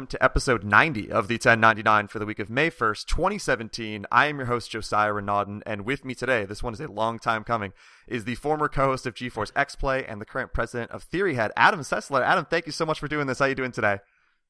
Welcome to episode 90 of the 1099 for the week of May 1st, 2017. I am your host, Josiah Renaudin, and with me today, this one is a long time coming, is the former co-host of G4's X-Play and the current president of TheoryHead, Adam Sessler. Adam, thank you so much for doing this. How are you doing today?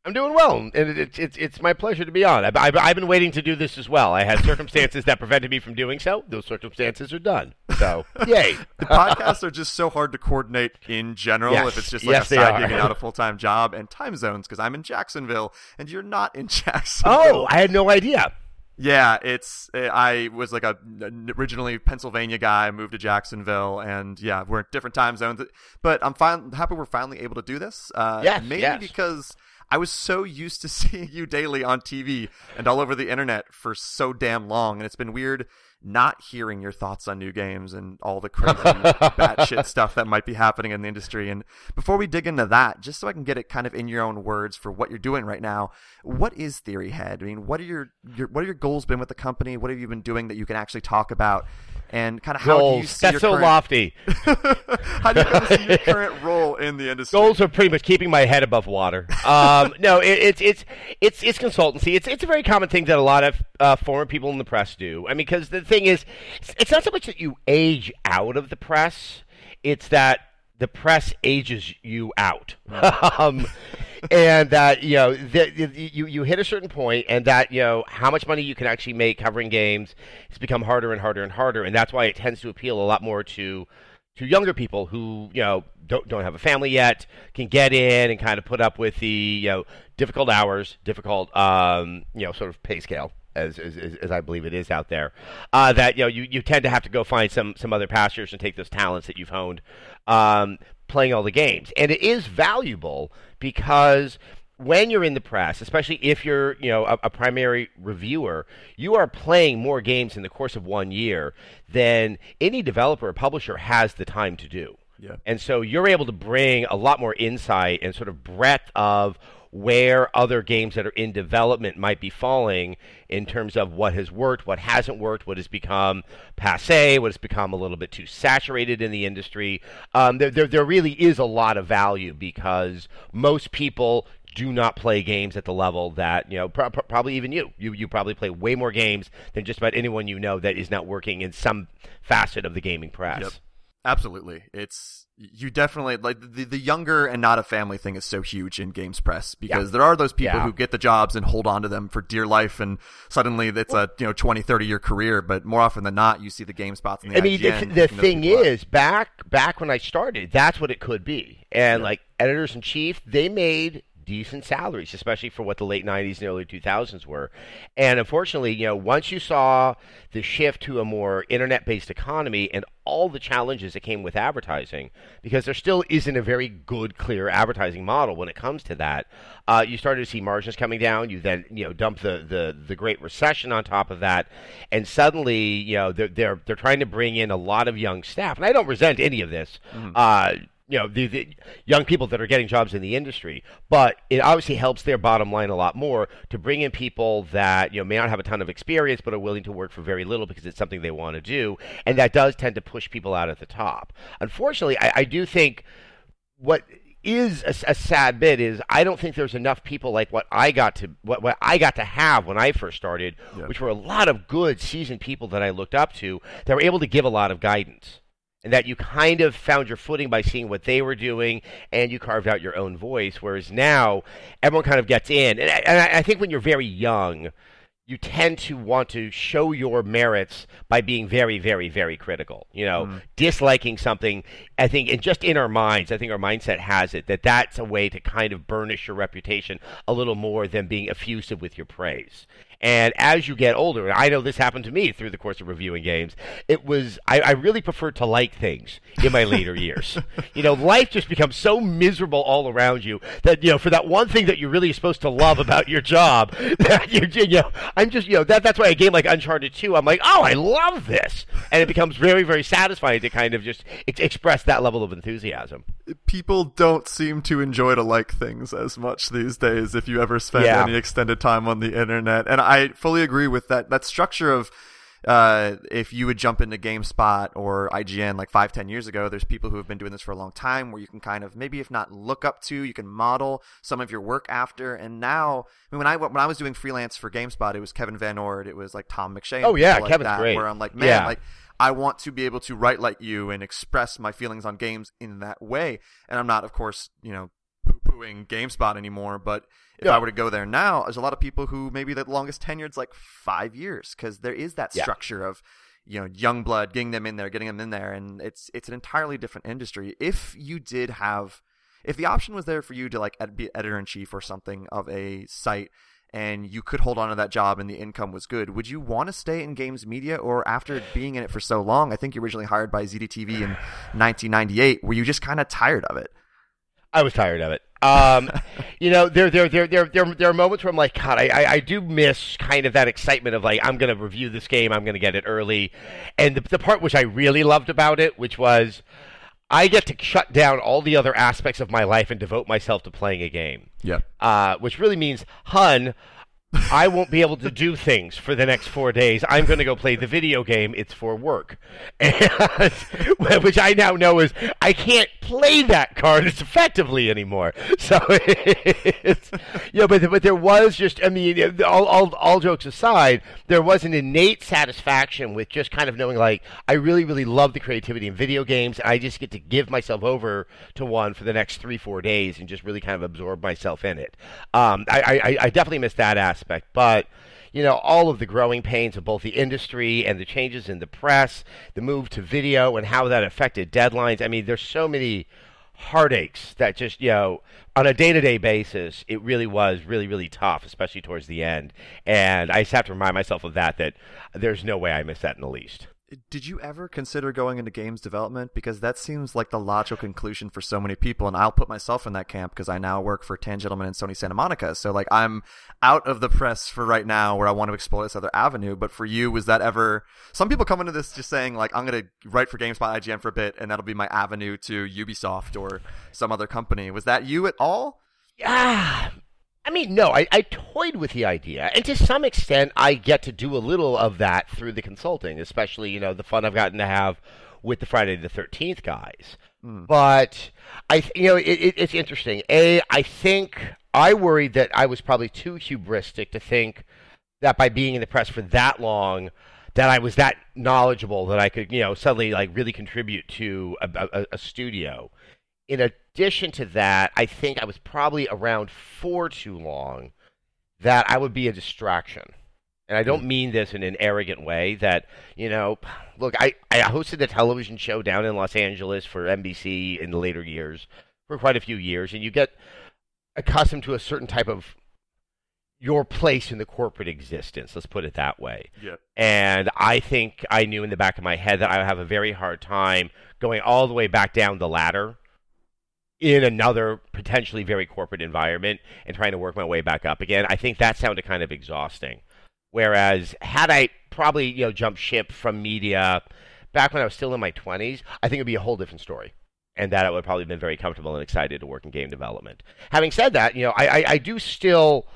I'm doing well, and it's it, it's my pleasure to be on. I've, I've, I've, been waiting to do this as well. I had circumstances that prevented me from doing so. Those circumstances are done. So, yay! the podcasts are just so hard to coordinate in general. Yes. If it's just like yes, a side gig and not a full time job, and time zones because I'm in Jacksonville and you're not in Jacksonville. Oh, I had no idea. Yeah, it's I was like a originally Pennsylvania guy, moved to Jacksonville, and yeah, we're in different time zones. But I'm fine, happy we're finally able to do this. Uh, Yes, mainly yes. because I was so used to seeing you daily on TV and all over the internet for so damn long, and it's been weird not hearing your thoughts on new games and all the crazy batshit stuff that might be happening in the industry. And before we dig into that, just so I can get it kind of in your own words for what you're doing right now, what is TheoryHead? I mean, what are your, your what are your goals been with the company? What have you been doing that you can actually talk about? And kind of how do you see That's your so current, lofty. how do you kind of see your current role in the industry? Goals are pretty much keeping my head above water. Um, no, it, it's it's it's it's consultancy. It's it's a very common thing that a lot of uh, former people in the press do. I mean, because the thing is, it's- it's not so much that you age out of the press; it's that the press ages you out. um, and that you know that you you hit a certain point, and that you know how much money you can actually make covering games has become harder and harder and harder, and that's why it tends to appeal a lot more to to younger people who you know don't don't have a family yet can get in and kind of put up with the you know difficult hours, difficult um, you know sort of pay scale. As, as, as I believe it is out there, uh, that you know you, you tend to have to go find some some other pastures and take those talents that you've honed, um, playing all the games, and it is valuable because when you're in the press, especially if you're, you know, a, a primary reviewer, you are playing more games in the course of one year than any developer or publisher has the time to do. Yeah. And so you're able to bring a lot more insight and sort of breadth of where other games that are in development might be falling in terms of what has worked, what hasn't worked, what has become passe, what has become a little bit too saturated in the industry. Um, there, there, there really is a lot of value because most people do not play games at the level that you know pro- pro- probably even you you you probably play way more games than just about anyone you know that is not working in some facet of the gaming press Yep. Absolutely. It's you definitely like the the younger and not a family thing is so huge in games press because Yeah. there are those people Yeah. who get the jobs and hold on to them for dear life and suddenly it's a you know 20 30 year career but more often than not you see the game spots in the I mean, the, IGN the those thing people up. is, back back when I started, that's what it could be. And Yeah. like editors in chief, they made decent salaries, especially for what the late '90s and early 2000s were. And unfortunately, you know, once you saw the shift to a more internet-based economy and all the challenges that came with advertising, because there still isn't a very good, clear advertising model when it comes to that, uh, you started to see margins coming down. You then, you know, dump the, the, the Great Recession on top of that, and suddenly, you know, they're they're they're trying to bring in a lot of young staff, and I don't resent any of this. Uh, you know the, the young people that are getting jobs in the industry but it obviously helps their bottom line a lot more to bring in people that you know may not have a ton of experience but are willing to work for very little because it's something they want to do and that does tend to push people out at the top unfortunately i, I do think what is a, a sad bit is I don't think there's enough people like what I got to what, what I got to have when I first started, Yeah. which were a lot of good seasoned people that I looked up to that were able to give a lot of guidance. And that you kind of found your footing by seeing what they were doing, and you carved out your own voice. Whereas now, everyone kind of gets in, and I, and I think when you're very young, you tend to want to show your merits by being very, very, very critical. You know, mm-hmm. disliking something. I think, and just in our minds, I think our mindset has it that that's a way to kind of burnish your reputation a little more than being effusive with your praise. And as you get older, and I know this happened to me through the course of reviewing games, it was I, I really preferred to like things in my later years. You know, life just becomes so miserable all around you that you know for that one thing that you're really supposed to love about your job, that you you know, I'm just you know that that's why a game like Uncharted 2, I'm like, oh, I love this, and it becomes very very satisfying to kind of just ex- express that level of enthusiasm. people don't seem to enjoy to like things as much these days if you ever spend Yeah. any extended time on the internet and i fully agree with that that structure of uh, if you would jump into GameSpot or IGN like five, ten years ago, there's people who have been doing this for a long time where you can kind of maybe if not look up to, you can model some of your work after. And now, I mean, when I when I was doing freelance for GameSpot, it was Kevin VanOrd, it was like Tom McShea. Oh yeah, like Kevin's that, great. Where I'm like, man, Yeah. like I want to be able to write like you and express my feelings on games in that way. And I'm not, of course, you know, poo pooing GameSpot anymore, but if Yeah. I were to go there now, there's a lot of people who maybe the longest tenured's like five years because there is that Yeah. structure of you know young blood getting them in there getting them in there and it's it's an entirely different industry if you did have if the option was there for you to like ed- be editor in chief or something of a site and you could hold on to that job and the income was good would you want to stay in games media or after being in it for so long i think you originally hired by zdtv in 1998 were you just kind of tired of it I was tired of it. Um, you know, there, there, there, there, there, there are moments where I'm like, God, I, I, I do miss kind of that excitement of like, I'm going to review this game, I'm going to get it early, and the, the part which I really loved about it, which was, I get to shut down all the other aspects of my life and devote myself to playing a game. yeah Uh, which really means, hun, I won't be able to do things for the next four days. I'm going to go play the video game. It's for work, and, which I now know is I can't play that card as effectively anymore. So, it's, yeah, but but there was just I mean, all, all all jokes aside, there was an innate satisfaction with just kind of knowing like I really really love the creativity in video games. I just get to give myself over to one for the next three four days and just really kind of absorb myself in it. Um, I, I I definitely miss that aspect, but you know, all of the growing pains of both the industry and the changes in the press, the move to video, and how that affected deadlines. I mean, there's so many heartaches that just, you know, on a day to day basis, it really was really, really tough, especially towards the end. And I just have to remind myself of that, that there's no way I miss that in the least. Did you ever consider going into games development? Because that seems like the logical conclusion for so many people, and I'll put myself in that camp because I now work for Tangentlemen and Sony Santa Monica. So like I'm out of the press for right now, where I want to explore this other avenue. But for you, was that ever? Some people come into this just saying like I'm going to write for GameSpot IGN for a bit, and that'll be my avenue to Ubisoft or some other company. Was that you at all? Yeah. I mean, no, I, I toyed with the idea, and to some extent, I get to do a little of that through the consulting, especially you know the fun I've gotten to have with the Friday the Thirteenth guys. Hmm. But I, you know, it, it, it's interesting. A, I think I worried that I was probably too hubristic to think that by being in the press for that long, that I was that knowledgeable that I could, you know, suddenly like really contribute to a, a, a studio. In addition to that, I think I was probably around for too long that I would be a distraction. And I don't hmm. mean this in an arrogant way that, you know, look, I, I hosted a television show down in Los Angeles for NBC in the later years for quite a few years, and you get accustomed to a certain type of your place in the corporate existence, let's put it that way. Yeah. And I think I knew in the back of my head that I would have a very hard time going all the way back down the ladder in another potentially very corporate environment and trying to work my way back up again. I think that sounded kind of exhausting. Whereas had I probably, you know, jumped ship from media back when I was still in my 20s, I think it would be a whole different story. And that I would probably have been very comfortable and excited to work in game development. Having said that, you know, I, I, I do still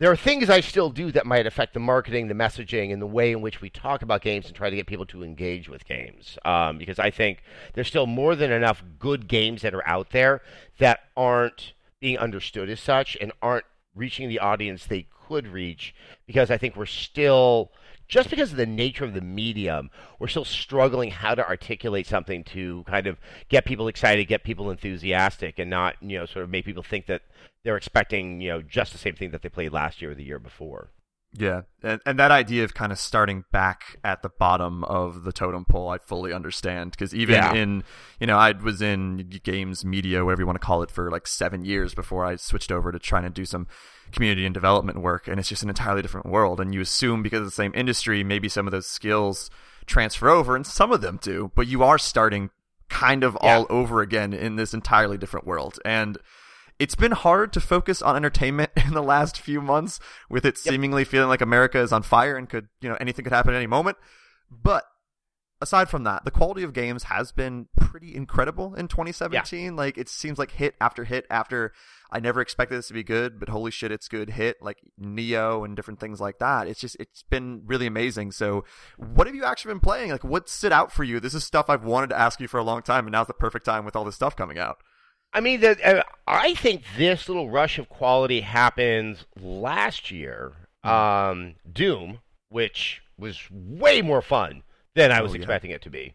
there are things I still do that might affect the marketing, the messaging, and the way in which we talk about games and try to get people to engage with games. Um, because I think there's still more than enough good games that are out there that aren't being understood as such and aren't reaching the audience they could reach. Because I think we're still, just because of the nature of the medium, we're still struggling how to articulate something to kind of get people excited, get people enthusiastic, and not, you know, sort of make people think that they're expecting you know just the same thing that they played last year or the year before. Yeah, and and that idea of kind of starting back at the bottom of the totem pole, I fully understand because even Yeah. in you know I was in games media, whatever you want to call it, for like seven years before I switched over to trying to do some community and development work, and it's just an entirely different world. And you assume because of the same industry, maybe some of those skills transfer over, and some of them do, but you are starting kind of Yeah. all over again in this entirely different world, and it's been hard to focus on entertainment in the last few months with it seemingly feeling like America is on fire and could, you know, anything could happen at any moment. But aside from that, the quality of games has been pretty incredible in 2017. Like it seems like hit after hit after I never expected this to be good, but holy shit, it's good hit like Nioh and different things like that. It's just it's been really amazing. So, what have you actually been playing? Like what stood out for you? This is stuff I've wanted to ask you for a long time, and now's the perfect time with all this stuff coming out. I mean, the, uh, I think this little rush of quality happens last year. Hmm. Um, Doom, which was way more fun than I was Oh, yeah. expecting it to be.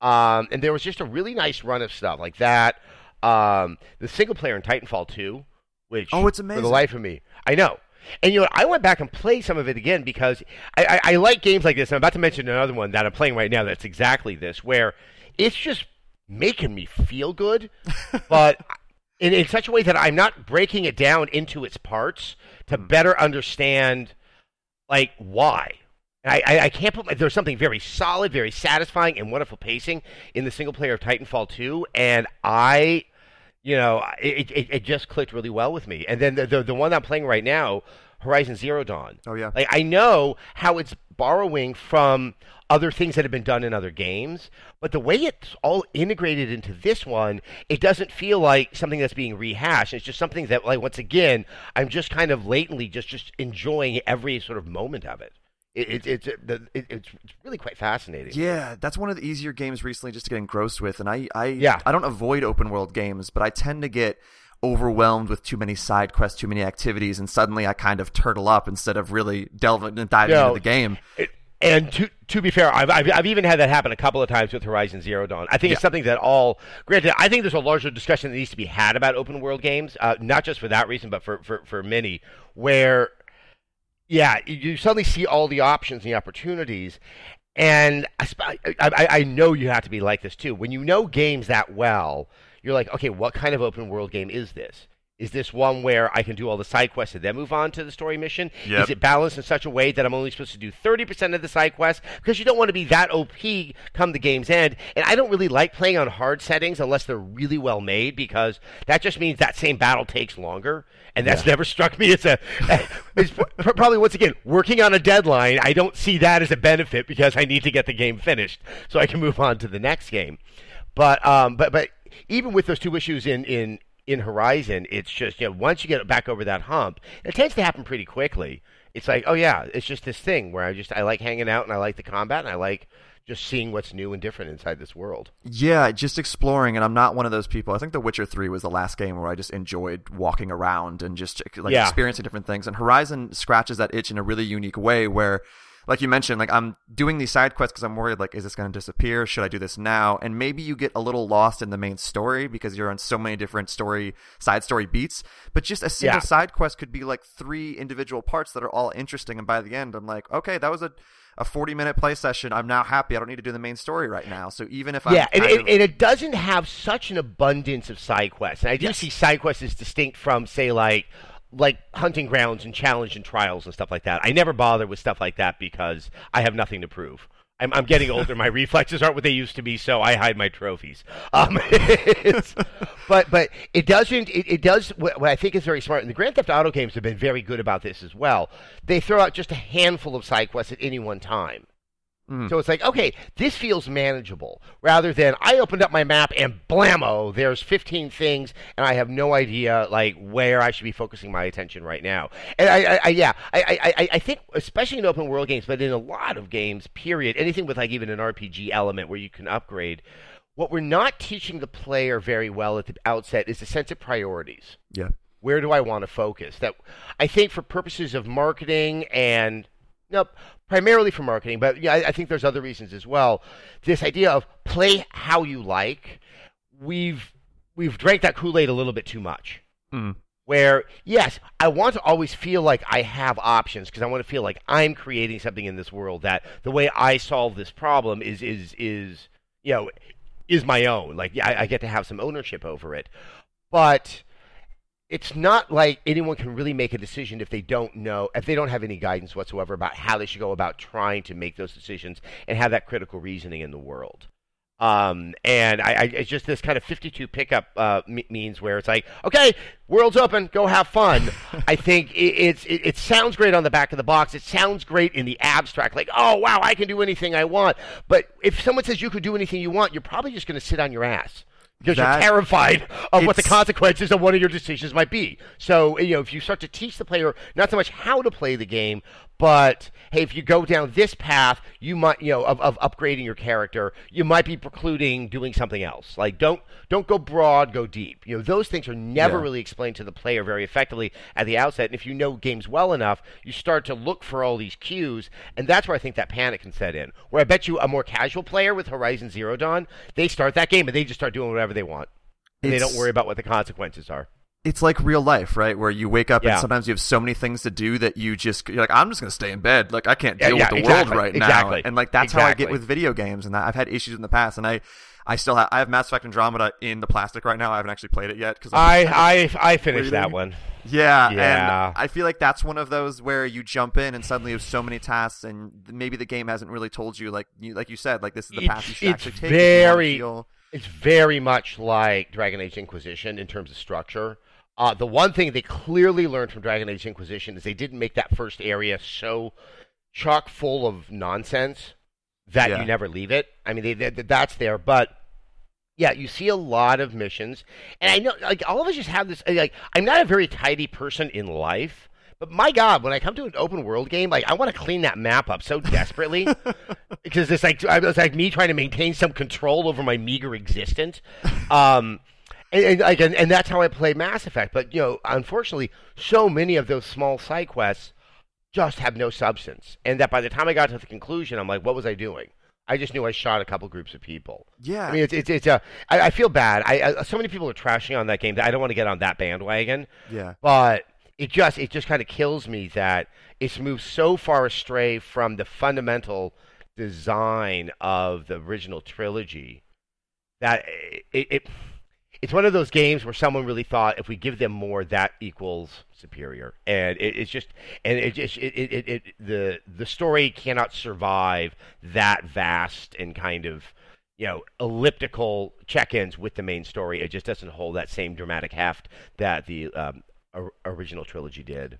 Um, and there was just a really nice run of stuff like that. Um, the single player in Titanfall 2, which Oh, it's amazing for the life of me, I know. And you know, I went back and played some of it again because I, I, I like games like this. I'm about to mention another one that I'm playing right now that's exactly this, where it's just making me feel good, but in, in such a way that I'm not breaking it down into its parts to hmm. better understand, like why. I, I, I can't put my, there's something very solid, very satisfying, and wonderful pacing in the single player of Titanfall 2, and I, you know, it, it, it just clicked really well with me. And then the, the the one I'm playing right now, Horizon Zero Dawn. Oh yeah. Like I know how it's borrowing from other things that have been done in other games, but the way it's all integrated into this one, it doesn't feel like something that's being rehashed. It's just something that, like, once again, I'm just kind of latently just just enjoying every sort of moment of it. It, it, it's it, it, it's it's really quite fascinating. Yeah, that's one of the easier games recently just to get engrossed with. And I, I, Yeah. I don't avoid open world games, but I tend to get overwhelmed with too many side quests, too many activities, and suddenly I kind of turtle up instead of really delving and diving No. into the game. It- and to to be fair, I've, I've I've even had that happen a couple of times with Horizon Zero Dawn. I think it's something that all granted. I think there's a larger discussion that needs to be had about open world games, uh, not just for that reason, but for for for many where. Yeah, you- you suddenly see all the options and the opportunities, and I, I, I know you have to be like this too. When you know games that well, you're like, okay, what kind of open world game is this? Is this one where I can do all the side quests and then move on to the story mission? Yep. Is it balanced in such a way that I'm only supposed to do 30% of the side quests? Because you don't want to be that OP come the game's end. And I don't really like playing on hard settings unless they're really well made because that just means that same battle takes longer. And that's never struck me as a. It's probably, once again, working on a deadline. I don't see that as a benefit because I need to get the game finished so I can move on to the next game. But um, but but even with those two issues in in in Horizon, it's just you know once you get back over that hump, it tends to happen pretty quickly. It's like oh yeah, it's just this thing where I just I like hanging out and I like the combat and I like just seeing what's new and different inside this world. Yeah, just exploring, and I'm not one of those people. I think The Witcher Three was the last game where I just enjoyed walking around and just like Yeah. experiencing different things. And Horizon scratches that itch in a really unique way, where, like you mentioned, like I'm doing these side quests because I'm worried, like, is this going to disappear? Should I do this now? And maybe you get a little lost in the main story because you're on so many different story side story beats. But just a single Yeah. side quest could be like three individual parts that are all interesting, and by the end, I'm like, okay, that was a a 40 minute play session. I'm now happy. I don't need to do the main story right now. So even if yeah, I'm and, and, of- and it doesn't have such an abundance of side quests. And I do Yes. see side quests as distinct from, say, like like hunting grounds and challenge and trials and stuff like that. I never bother with stuff like that because I have nothing to prove. I'm, I'm getting older. My reflexes aren't what they used to be, so I hide my trophies. Um, but but it doesn't. It, it does what, what I think is very smart. And the Grand Theft Auto games have been very good about this as well. They throw out just a handful of side quests at any one time. Mm. So it's like, okay, this feels manageable rather than I opened up my map and blammo, there's 15 things and I have no idea like where I should be focusing my attention right now. And I, I, I yeah, I, I, I- I think especially in open world games, but in a lot of games, period, anything with like even an RPG element where you can upgrade. What we're not teaching the player very well at the outset is a sense of priorities yeah. where do I want to focus? That I think for purposes of marketing and no, primarily for marketing, but yeah, I, I think there's other reasons as well. This idea of play how you like, we've we've drank that Kool Aid a little bit too much. Mm. Where yes, I want to always feel like I have options because I want to feel like I'm creating something in this world that the way I solve this problem is is is you know is my own. Like yeah, I, I get to have some ownership over it, but it's not like anyone can really make a decision if they don't know if they don't have any guidance whatsoever about how they should go about trying to make those decisions and have that critical reasoning in the world Um, and I, I, it's just this kind of 52 pickup uh, m- means where it's like, okay, world's open, go have fun. I think it, it's it, it sounds great on the back of the box. It sounds great in the abstract, like, oh wow, I can do anything I want. But if someone says you could do anything you want, you're probably just going to sit on your ass because That- you're terrified of what the consequences of one of your decisions might be. So, you know, if you start to teach the player not so much how to play the game, but hey, if you go down this path, you might, you know, of, of upgrading your character, you might be precluding doing something else. Like, don't don't go broad, go deep. You know, those things are never Yeah. really explained to the player very effectively at the outset. And if you know games well enough, you start to look for all these cues, and that's where I think that panic can set in. Where I bet you a more casual player with Horizon Zero Dawn, they start that game and they just start doing whatever they want. And they don't worry about what the consequences are. It's like real life, right? Where you wake up Yeah. and sometimes you have so many things to do that you just you're like, I'm just gonna stay in bed. Like I can't deal yeah, with the exactly, world right exactly, now. And like that's how I get with video games. And I've had issues in the past, and I I still have I have Mass Effect Andromeda in the plastic right now. I haven't actually played it yet because I I I finished that one. Yeah, Yeah. and I feel like that's one of those where you jump in and suddenly you have so many tasks, and maybe the game hasn't really told you, like you like you said, like this is the path you It's, should it's actually take. if you wanna very it's very much like Dragon Age Inquisition in terms of structure. Uh, the one thing they clearly learned from Dragon Age Inquisition is they didn't make that first area so chock full of nonsense that Yeah. you never leave it. I mean, they, they, that's there, but yeah, you see a lot of missions, and I know like all of us just have this. Like, I'm not a very tidy person in life. But my God, when I come to an open world game, like I want to clean that map up so desperately because it's like it's like me trying to maintain some control over my meager existence. Um, and, and, like, and, that's how I play Mass Effect. But you know, unfortunately, so many of those small side quests just have no substance, and that by the time I got to the conclusion, I'm like, what was I doing? I just knew I shot a couple groups of people. Yeah, I mean, it's it's, it's a. I, I feel bad. I, I so many people are trashing on that game that I don't want to get on that bandwagon yeah. but it just it just kind of kills me that it's moved so far astray from the fundamental design of the original trilogy that it, it it's one of those games where someone really thought if we give them more that equals superior. And it, it's just and it just it, it, it, the the story cannot survive that vast and kind of you know elliptical check-ins with the main story. It just doesn't hold that same dramatic heft that the um, or, original trilogy did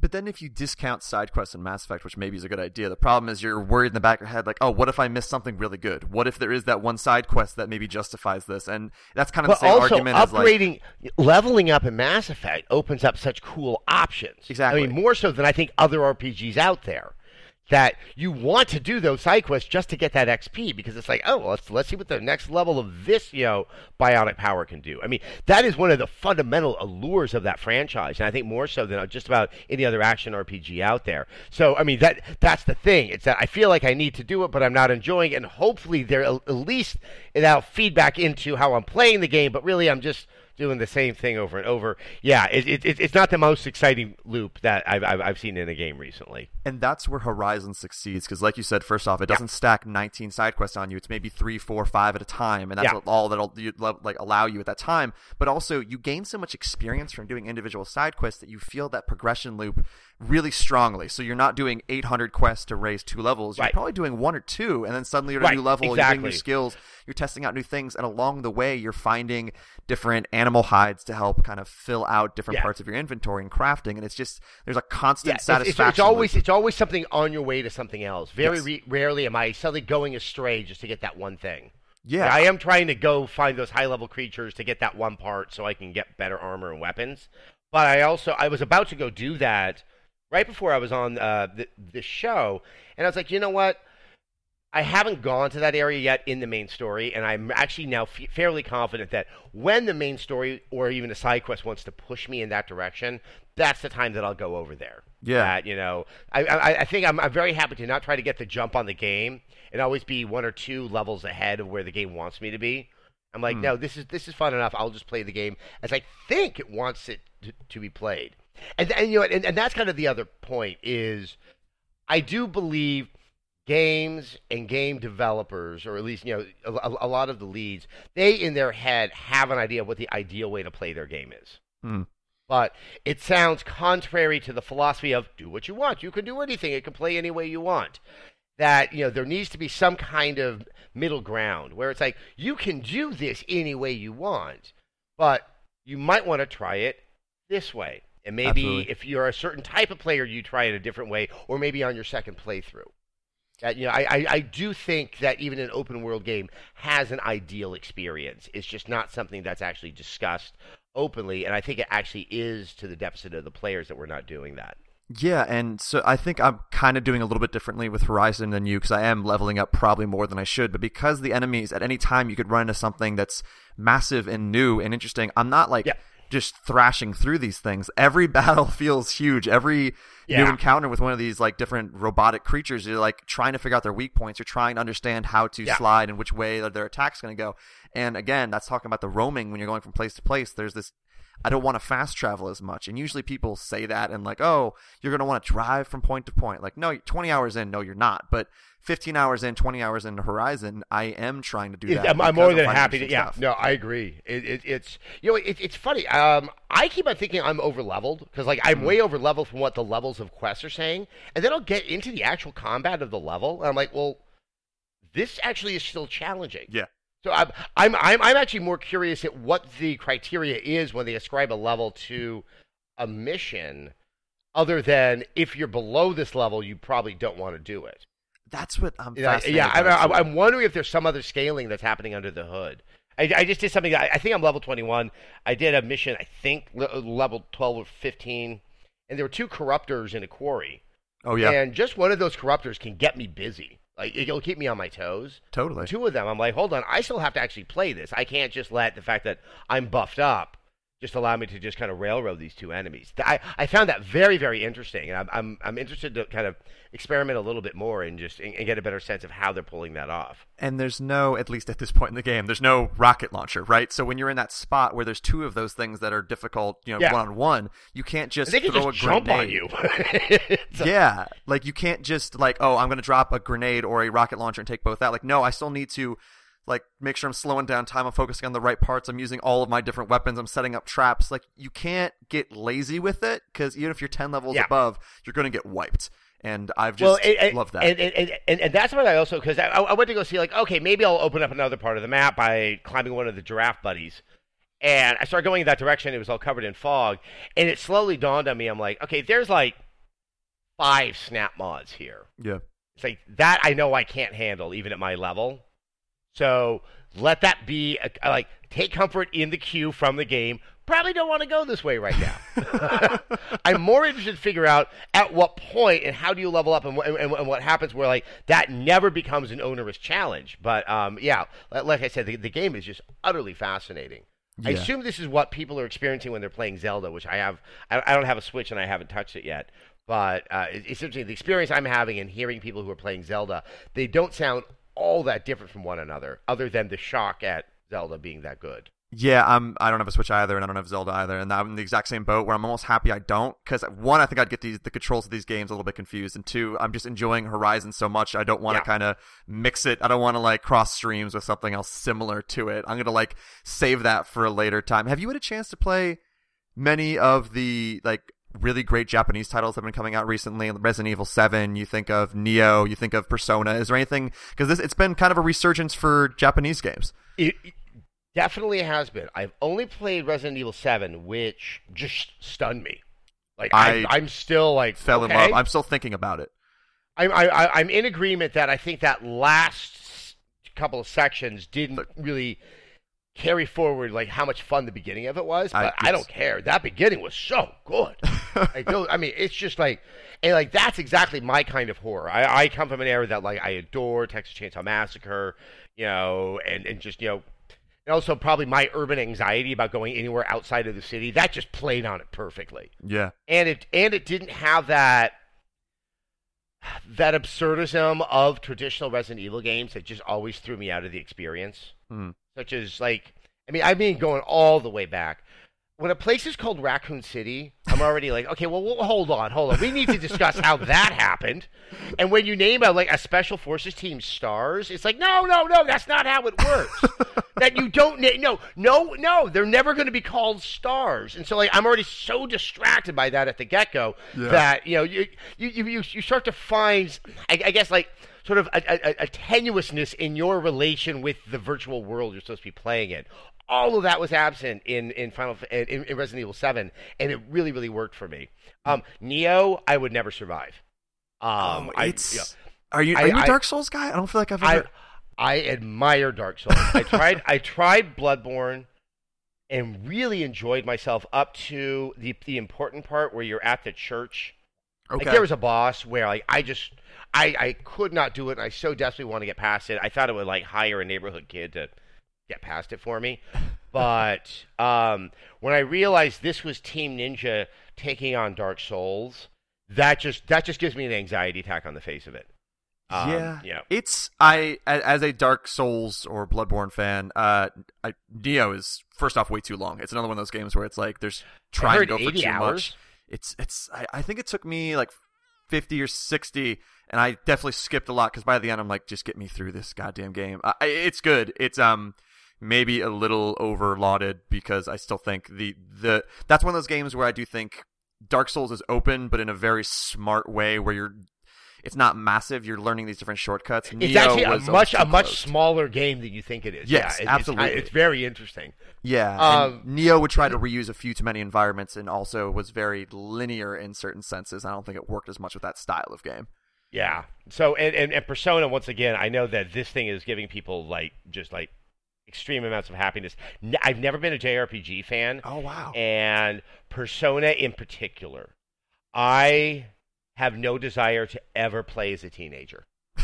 But then if you discount side quests in Mass Effect, which maybe is a good idea, the problem is you're worried in the back of your head, like, oh, what if I miss something really good? What if there is that one side quest that maybe justifies this? And that's kind of but the same also argument as like, upgrading leveling up in mass effect opens up such cool options Exactly. i mean more so than i think other rpgs out there that you want to do those side quests just to get that xp because it's like oh let's let's see what the next level of this you know bionic power can do. I mean that is one of the fundamental allures of that franchise and i think more so than just about any other action rpg out there. So i mean that that's the thing. It's that i feel like i need to do it but i'm not enjoying it and hopefully there at least that'll feedback into how i'm playing the game but really i'm just doing the same thing over and over yeah it, it, it- it's not the most exciting loop that I've, I've, I've seen in a game recently and that's where Horizon succeeds because, like you said, first off, it doesn't stack 19 side quests on you. It's maybe three, four, five at a time, and that's Yeah. all that'll like allow you at that time. But also, you gain so much experience from doing individual side quests that you feel that progression loop really strongly. So you're not doing 800 quests to raise two levels. You're Right. probably doing one or two, and then suddenly you're at a new level. You're getting new skills. You're testing out new things, and along the way, you're finding different animal hides to help kind of fill out different Yeah. parts of your inventory and crafting. And it's just there's a constant Yeah, it's, it's, satisfaction. it's always it's always something on your way to something else. Very Yes. re- rarely am I suddenly going astray just to get that one thing. yeah. I am trying to go find those high level creatures to get that one part so I can get better armor and weapons. But I also I was about to go do that right before I was on uh, the the show, and I was like, you know what? I haven't gone to that area yet in the main story, and I'm actually now f- fairly confident that when the main story or even a side quest wants to push me in that direction, that's the time that I'll go over there. Yeah. That, you know, I, I, I think I'm, I'm very happy to not try to get the jump on the game and always be one or two levels ahead of where the game wants me to be. I'm like, Hmm. no, this is this is fun enough. I'll just play the game as I think it wants it to, to be played. And, and you know, and, and that's kind of the other point is, I do believe games and game developers, or at least you know a, a lot of the leads, they in their head have an idea of what the ideal way to play their game is. Hmm. But it sounds contrary to the philosophy of do what you want. You can do anything. It can play any way you want. that you know there needs to be some kind of middle ground where it's like you can do this any way you want, but you might want to try it this way. And maybe Absolutely. if you're a certain type of player, you try it a different way, or maybe on your second playthrough. That you know, I, I, I do think that even an open world game has an ideal experience. It's just not something that's actually discussed openly, and I think it actually is to the deficit of the players that we're not doing that. Yeah, and so I think I'm kind of doing a little bit differently with Horizon than you because I am leveling up probably more than I should. But because the enemies at any time you could run into something that's massive and new and interesting, I'm not like Yeah. Just thrashing through these things. Every battle feels huge. Every new encounter with one of these like different robotic creatures, you're like trying to figure out their weak points. You're trying to understand how to Yeah. slide and which way their attack's going to go. And again, that's talking about the roaming when you're going from place to place. There's this I don't want to fast travel as much. And usually people say that and like, oh, you're going to want to drive from point to point. Like, no, 20 hours in, no, you're not. But 15 hours in, 20 hours in Horizon, I am trying to do that. I'm, I'm more than happy to. Yeah, stuff. no, I agree. It, it, it's you know, it, it's funny. Um, I keep on thinking I'm over leveled because like I'm way over leveled from what the levels of quests are saying, and then I'll get into the actual combat of the level, and I'm like, well, this actually is still challenging. Yeah. So I'm, I'm, I'm, I'm actually more curious at what the criteria is when they ascribe a level to a mission, other than if you're below this level, you probably don't want to do it. That's what I'm Yeah, fascinated yeah. I'm, I'm. I'm wondering if there's some other scaling that's happening under the hood. I, I just did something. I, I think I'm level 21. I did a mission. I think le- uh, level 12 or 15, and there were two corruptors in a quarry. oh, yeah, And just one of those corruptors can get me busy. Like it'll keep me on my toes. totally. Two of them, I'm like, hold on, I still have to actually play this. I can't just let the fact that I'm buffed up just allow me to just kind of railroad these two enemies. I, I found that very, very interesting, and I'm, I'm, I'm interested to kind of experiment a little bit more and just and, and get a better sense of how they're pulling that off. and there's no at least at this point in the game there's no rocket launcher right so when you're in that spot where there's two of those things that are difficult you know one on one you can't just They can throw just a jump grenade on you. Yeah like you can't just like oh i'm gonna drop a grenade or a rocket launcher and take both out like no i still need to like make sure i'm slowing down time i'm focusing on the right parts i'm using all of my different weapons i'm setting up traps like you can't get lazy with it because even if you're 10 levels Yeah. above you're gonna get wiped and i've well, just and, and, loved that and, and, and, and that's what I also because I, I went to go see like okay maybe I'll open up another part of the map by climbing one of the giraffe buddies, and I started going in that direction. It was all covered in fog, and it slowly dawned on me. I'm like, okay, there's like five Snapmaws here. yeah It's like that I know I can't handle even at my level. So let that be a, like take comfort in the cue from the game. Probably don't want to go this way right now. I'm more interested to figure out at what point and how do you level up and, what- and, and what happens where like that never becomes an onerous challenge. But um, yeah, like, like I said, the, the game is just utterly fascinating. I assume this is what people are experiencing when they're playing Zelda, which I have. I, I don't have a Switch and I haven't touched it yet. But uh, it's interesting. The experience I'm having and hearing people who are playing Zelda, they don't sound all that different from one another, other than the shock at Zelda being that good. Yeah, I'm. I don't have a Switch either, and I don't have Zelda either, and I'm in the exact same boat where I'm almost happy I don't, because one, I think I'd get these the controls of these games a little bit confused, and two, I'm just enjoying Horizon so much, I don't want to Yeah. kind of mix it. I don't want to like cross streams with something else similar to it. I'm gonna like save that for a later time. Have you had a chance to play many of the like really great Japanese titles that have been coming out recently? Resident Evil Seven. You think of Nioh. You think of Persona. Is there anything? Because this it's been kind of a resurgence for Japanese games. It, it definitely has been. I've only played Resident Evil Seven, which just stunned me. Like I, I I'm still like Fell in love. I'm still thinking about it. I'm I, I, I'm in agreement that I think that last couple of sections didn't really carry forward like how much fun the beginning of it was. But I, yes. don't care. That beginning was so good. I do. I mean, it's just like and like that's exactly my kind of horror. I, I come from an era that like I adore Texas Chainsaw Massacre, you know, and and just you know. And also, probably my urban anxiety about going anywhere outside of the city that just played on it perfectly Yeah. and it and it didn't have that that absurdism of traditional Resident Evil games that just always threw me out of the experience. Mm. Such as like, I mean, I mean going all the way back. When a place is called Raccoon City, I'm already like, okay, well, well, hold on, hold on. We need to discuss how that happened. And when you name a like a special forces team stars, it's like, no, no, no, that's not how it works. that you don't no, no, no, they're never going to be called stars. And so like, I'm already so distracted by that at the get go Yeah. that you know you you you you you start to find, I, I guess like sort of a, a, a tenuousness in your relation with the virtual world you're supposed to be playing in. All of that was absent in in Final in, in Resident Evil Seven, and it really really worked for me. Um, Nioh, I would never survive. Um, oh, I, it's. you know, are you I- are you a I- Dark Souls guy? I don't feel like I've I ever. I admire Dark Souls. I tried I tried Bloodborne and really enjoyed myself up to the the important part where you're at the church. okay. Like there was a boss where like I just I I could not do it and I so desperately want to get past it. I thought it would like hire a neighborhood kid to get past it for me. But um when I realized this was Team Ninja taking on Dark Souls, that just that just gives me an anxiety attack on the face of it. Um, yeah, yeah. It's I as a Dark Souls or Bloodborne fan. Uh, I, Nioh is first off way too long. It's another one of those games where it's like there's trying to go for too hours. much. It's it's. I, I think it took me like fifty or sixty, and I definitely skipped a lot because by the end I'm like, just get me through this goddamn game. It's good. It's um maybe a little over lauded because I still think the the that's one of those games where I do think Dark Souls is open, but in a very smart way where you're. It's not massive. You're learning these different shortcuts. It's Nioh actually a much a much smaller game than you think it is. Yes, yeah, it- absolutely. It's, very interesting. Yeah, Um, Nioh would try to reuse a few too many environments, and also was very linear in certain senses. I don't think it worked as much with that style of game. Yeah. So and, and and Persona once again, I know that this thing is giving people like just like extreme amounts of happiness. N- I've never been a JRPG fan, Oh wow! and Persona in particular, I have no desire to ever play as a teenager.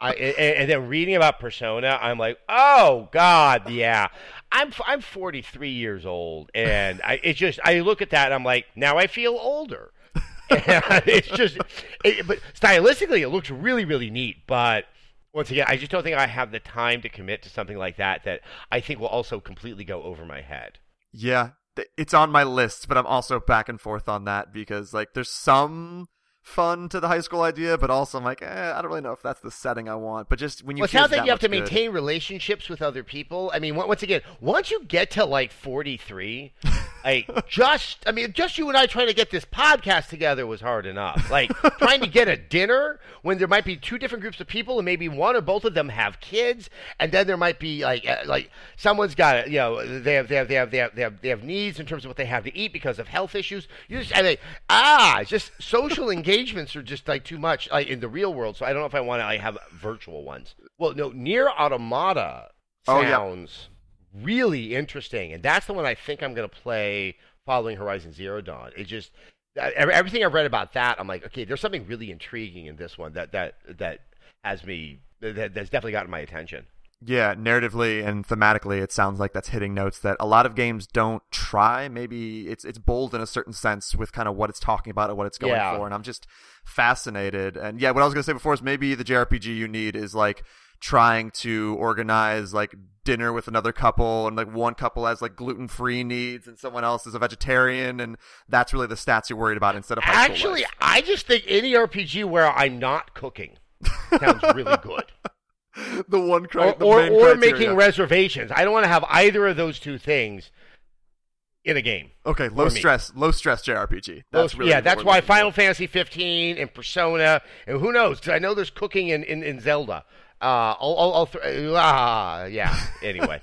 I, and, and then reading about Persona, I'm like, oh God, yeah. I'm I'm 43 years old, and I it's just I look at that and I'm like, now I feel older. it's just, it, but stylistically, it looks really really neat. But once again, I just don't think I have the time to commit to something like that. That I think will also completely go over my head. yeah, it's on my list, but I'm also back and forth on that because like there's some fun to the high school idea, but also I'm like, eh, I don't really know if that's the setting I want. But just when you Well, it sounds like that you have to good- maintain relationships with other people. I mean, once again, once you get to like 43, like just, I mean, just you and I trying to get this podcast together was hard enough. Like trying to get a dinner when there might be two different groups of people and maybe one or both of them have kids, and then there might be like, uh, like someone's got, you know, they have, they have, they have, they have, they have, they have needs in terms of what they have to eat because of health issues. You just, I mean, ah, it's just social engagements are just like too much like in the real world. So I don't know if I want to like have virtual ones. Well, no, NieR Automata Oh, yeah. sounds really interesting, and that's the one I think I'm going to play following Horizon Zero Dawn. It just everything I've read about that, I'm like, okay, there's something really intriguing in this one that that that has me that, that's definitely gotten my attention. Yeah, narratively and thematically, it sounds like that's hitting notes that a lot of games don't try. Maybe it's it's bold in a certain sense with kind of what it's talking about and what it's going Yeah. for, and I'm just fascinated. And yeah, what I was gonna say before is maybe the JRPG you need is like trying to organize like dinner with another couple, and like one couple has like gluten free needs, and someone else is a vegetarian, and that's really the stats you're worried about instead of Actually. I just think any RPG where I'm not cooking sounds really good. the one cri- or the or, or making reservations. I don't want to have either of those two things in a game. okay low stress low stress JRPG. That's really yeah, that's why looking for. Final Fantasy 15 and Persona and who knows? 'cause I know there's cooking in in, in Zelda. Uh, I'll, I'll, I'll th- ah, yeah. Anyway,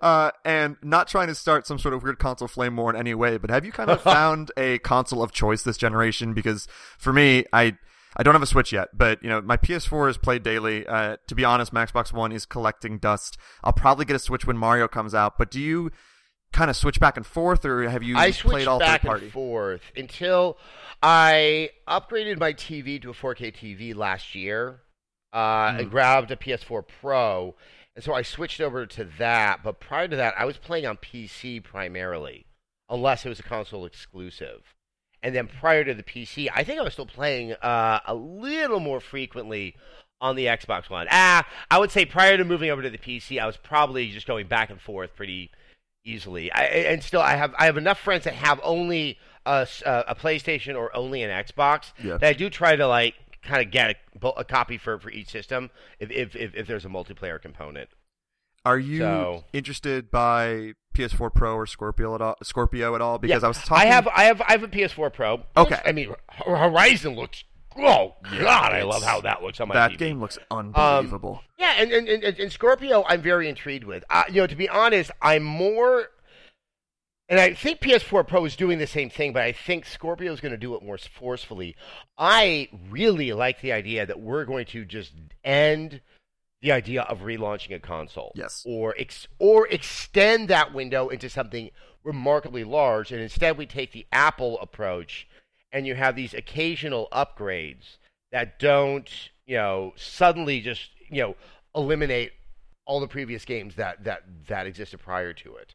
uh, and not trying to start some sort of weird console flame war in any way, but have you kind of found a console of choice this generation? Because for me, I I don't have a Switch yet, but you know my PS4 is played daily. Uh, to be honest, my Xbox One is collecting dust. I'll probably get a Switch when Mario comes out. But do you kind of switch back and forth, or have you I played all back third party? and forth until I upgraded my TV to a 4K TV last year. Uh, I Hmm. grabbed a PS4 Pro, and so I switched over to that. But prior to that, I was playing on PC primarily, unless it was a console exclusive. And then prior to the PC, I think I was still playing uh, a little more frequently on the Xbox One. Ah, I would say prior to moving over to the PC, I was probably just going back and forth pretty easily. I, and still, I have I have enough friends that have only a PlayStation or only an Xbox Yeah. that I do try to like kind of get a, a copy for for each system if if, if if there's a multiplayer component. Are you So- interested by PS4 Pro or Scorpio at all? Scorpio at all? Because Yeah, I was talking. I have I have I have a PS4 Pro. Okay. I mean, Horizon looks oh god, I love how that looks on my that TV. game looks unbelievable. Yeah, and and, and, and Scorpio, I'm very intrigued with. Uh, you know, to be honest, I'm more, and I think PS4 Pro is doing the same thing, but I think Scorpio is going to do it more forcefully. I really like the idea that we're going to just end the idea of relaunching a console, Yes. or ex- or extend that window into something remarkably large, and instead we take the Apple approach, and you have these occasional upgrades that don't, you know, suddenly just, you know, eliminate all the previous games that that that existed prior to it.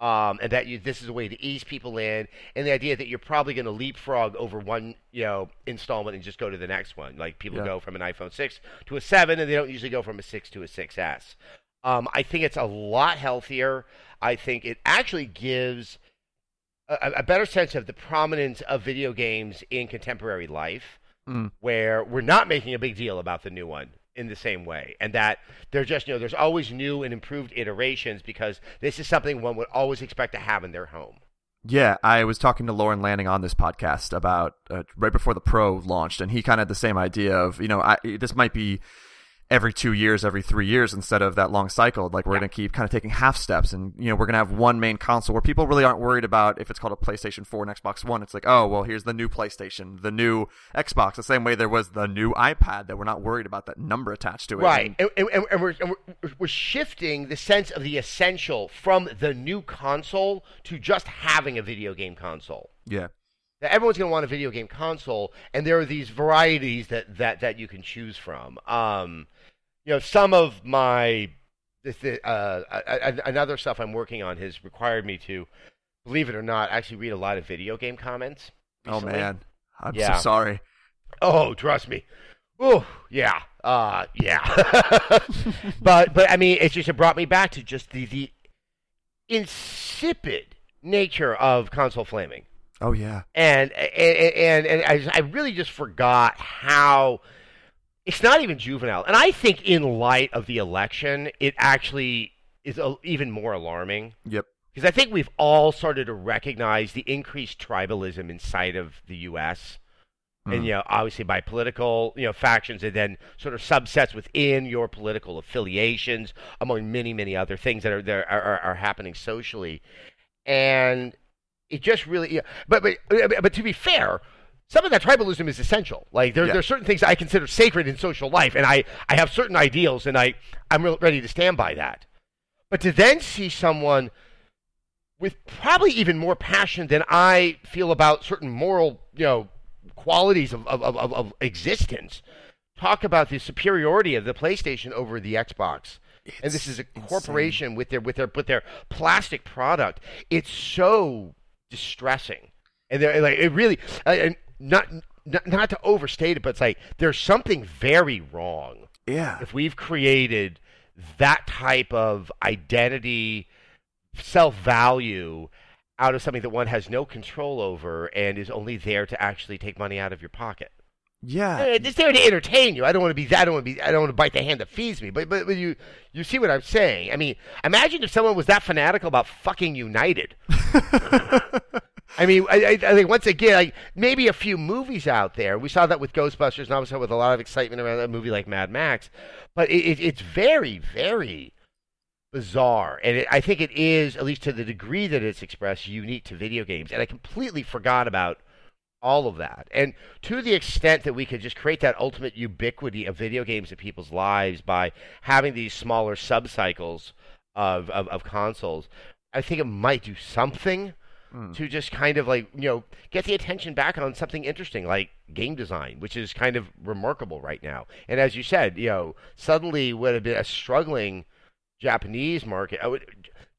Um, and that you, this is a way to ease people in, and the idea that you're probably going to leapfrog over one, you know, installment and just go to the next one. Like people Yeah. go from an iPhone 6 to a 7, and they don't usually go from a 6 to a 6S. Um, I think it's a lot healthier. I think it actually gives a, a better sense of the prominence of video games in contemporary life, Mm. where we're not making a big deal about the new one in the same way, and that they're just you know there's always new and improved iterations because this is something one would always expect to have in their home. Yeah, I was talking to Lorne Lanning on this podcast about uh, right before the Pro launched, and he kind of had the same idea of, you know, I, this might be every two years, every three years instead of that long cycle. Like we're Yeah. going to keep kind of taking half steps, and you know, we're going to have one main console where people really aren't worried about if it's called a PlayStation 4 and Xbox One. It's like, oh, well, here's the new PlayStation, the new Xbox. The same way there was the new iPad that we're not worried about that number attached to it. Right, And- and, and, and, we're, and we're, we're shifting the sense of the essential from the new console to just having a video game console. yeah. That everyone's going to want a video game console, and there are these varieties that, that, that you can choose from. Um, you know, some of my the, uh, a- another stuff I'm working on has required me to, believe it or not, actually read a lot of video game comments. Oh man, I'm Yeah. so sorry. Oh, trust me. Oh, yeah. Uh, yeah. but but I mean, it's just it brought me back to just the the insipid nature of console flaming, Oh yeah. and and and, and I, just- I really just forgot how it's not even juvenile. And I think in light of the election, it actually is a, even more alarming. Yep. Because I think we've all started to recognize the increased tribalism inside of the U.S. And Mm. you know, obviously by political, you know, factions, and then sort of subsets within your political affiliations, among many, many other things that are there are, are, are happening socially, and it just really. yeah, But but but to be fair, some of that tribalism is essential. Like there, Yeah. there are certain things I consider sacred in social life, and I I have certain ideals, and I I'm ready to stand by that. But to then see someone with probably even more passion than I feel about certain moral, you know, qualities of, of, of, of existence. Talk about the superiority of the PlayStation over the Xbox. and this is a insane. corporation with their with their with their plastic product. It's so distressing, and they're like it really uh, and not, not not to overstate it, but it's like there's something very wrong Yeah. if we've created that type of identity, self value out of something that one has no control over and is only there to actually take money out of your pocket. Yeah. Eh, It's there to entertain you. I don't want to be. That. I don't want to be. I don't want to bite the hand that feeds me. But, but but you you see what I'm saying? I mean, imagine if someone was that fanatical about fucking United. I mean, I, I, think once again, like maybe a few movies out there. We saw that with Ghostbusters, and obviously with a lot of excitement around a movie like Mad Max. But it, it, it's very, very bizarre, and it, I think it is, at least to the degree that it's expressed, unique to video games. And I completely forgot about all of that. And to the extent that we could just create that ultimate ubiquity of video games in people's lives by having these smaller subcycles of, of, of consoles, I think it might do something Mm. to just kind of like, you know, get the attention back on something interesting like game design, which is kind of remarkable right now. And as you said, you know, suddenly would have been a struggling Japanese market. Would,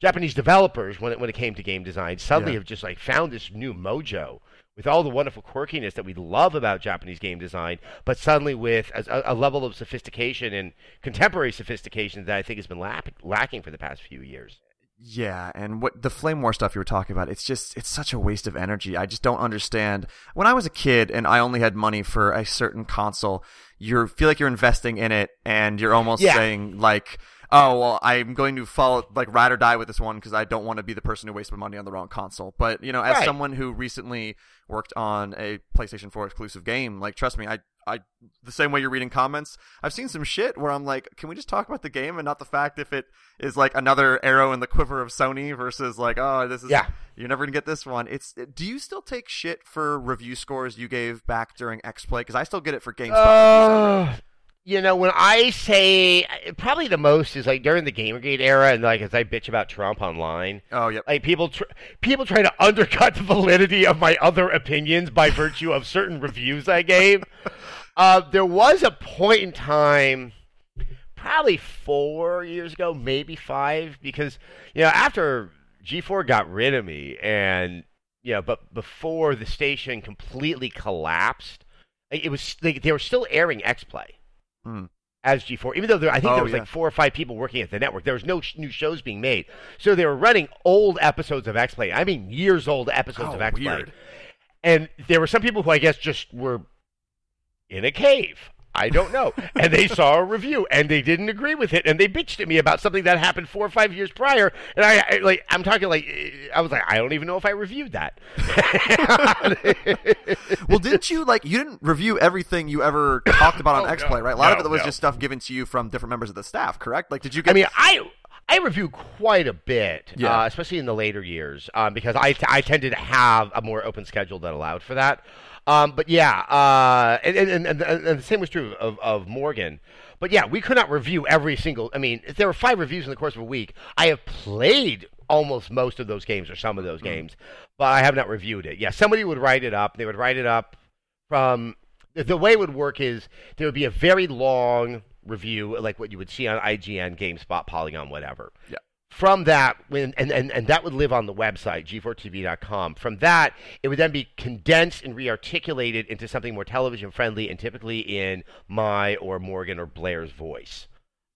Japanese developers, when it when it came to game design, suddenly Yeah. have just like found this new mojo with all the wonderful quirkiness that we love about Japanese game design, but suddenly with a, a level of sophistication and contemporary sophistication that I think has been lack, lacking for the past few years. Yeah, and what the flame war stuff you were talking about, it's just it's such a waste of energy. I just don't understand. When I was a kid and I only had money for a certain console, you feel like you're investing in it and you're almost Yeah. saying like Oh well, I'm going to follow like ride or die with this one because I don't want to be the person who wastes my money on the wrong console. But you know, as Right. someone who recently worked on a PlayStation 4 exclusive game, like trust me, I I the same way you're reading comments, I've seen some shit where I'm like, can we just talk about the game and not the fact if it is like another arrow in the quiver of Sony versus like, oh, this is Yeah. you're never gonna get this one. It's do you still take shit for review scores you gave back during X Play? Because I still get it for GameSpot. Uh, you know, when I say probably the most is like during the Gamergate era, and like as I bitch about Trump online, oh yeah, like people tr- people try to undercut the validity of my other opinions by virtue of certain reviews I gave. Uh, there was a point in time, probably four years ago, maybe five, because you know after G4 got rid of me, and you know, but before the station completely collapsed, it was like, they were still airing X Play Hmm. as G4, even though there, I think Oh, there was yeah. like four or five people working at the network. There was no sh- new shows being made, so they were running old episodes of X Play. I mean, years old episodes Oh, of X Play. And there were some people who I guess just were in a cave. I don't know. and they saw a review and they didn't agree with it and they bitched at me about something that happened four or five years prior. And I, I like I'm talking like I was like I don't even know if I reviewed that. well, didn't you like you didn't review everything you ever talked about on Oh, X no, right? A lot no, of it was no. just stuff given to you from different members of the staff, correct? Like, did you get? I mean, I I review quite a bit, Yeah. uh, especially in the later years, um, because I, I tended to have a more open schedule that allowed for that. Um, but yeah, uh, and, and, and, and the same was true of, of Morgan. But yeah, we could not review every single. I mean, if there were five reviews in the course of a week, I have played almost most of those games or some of those Mm-hmm. games, but I have not reviewed it. Yeah, somebody would write it up. They would write it up from the- the way it would work is there would be a very long review, like what you would see on IGN, GameSpot, Polygon, whatever. Yeah. From that, when and, and, and that would live on the website, g4tv.com. From that, it would then be condensed and rearticulated into something more television friendly and typically in my or Morgan or Blair's voice.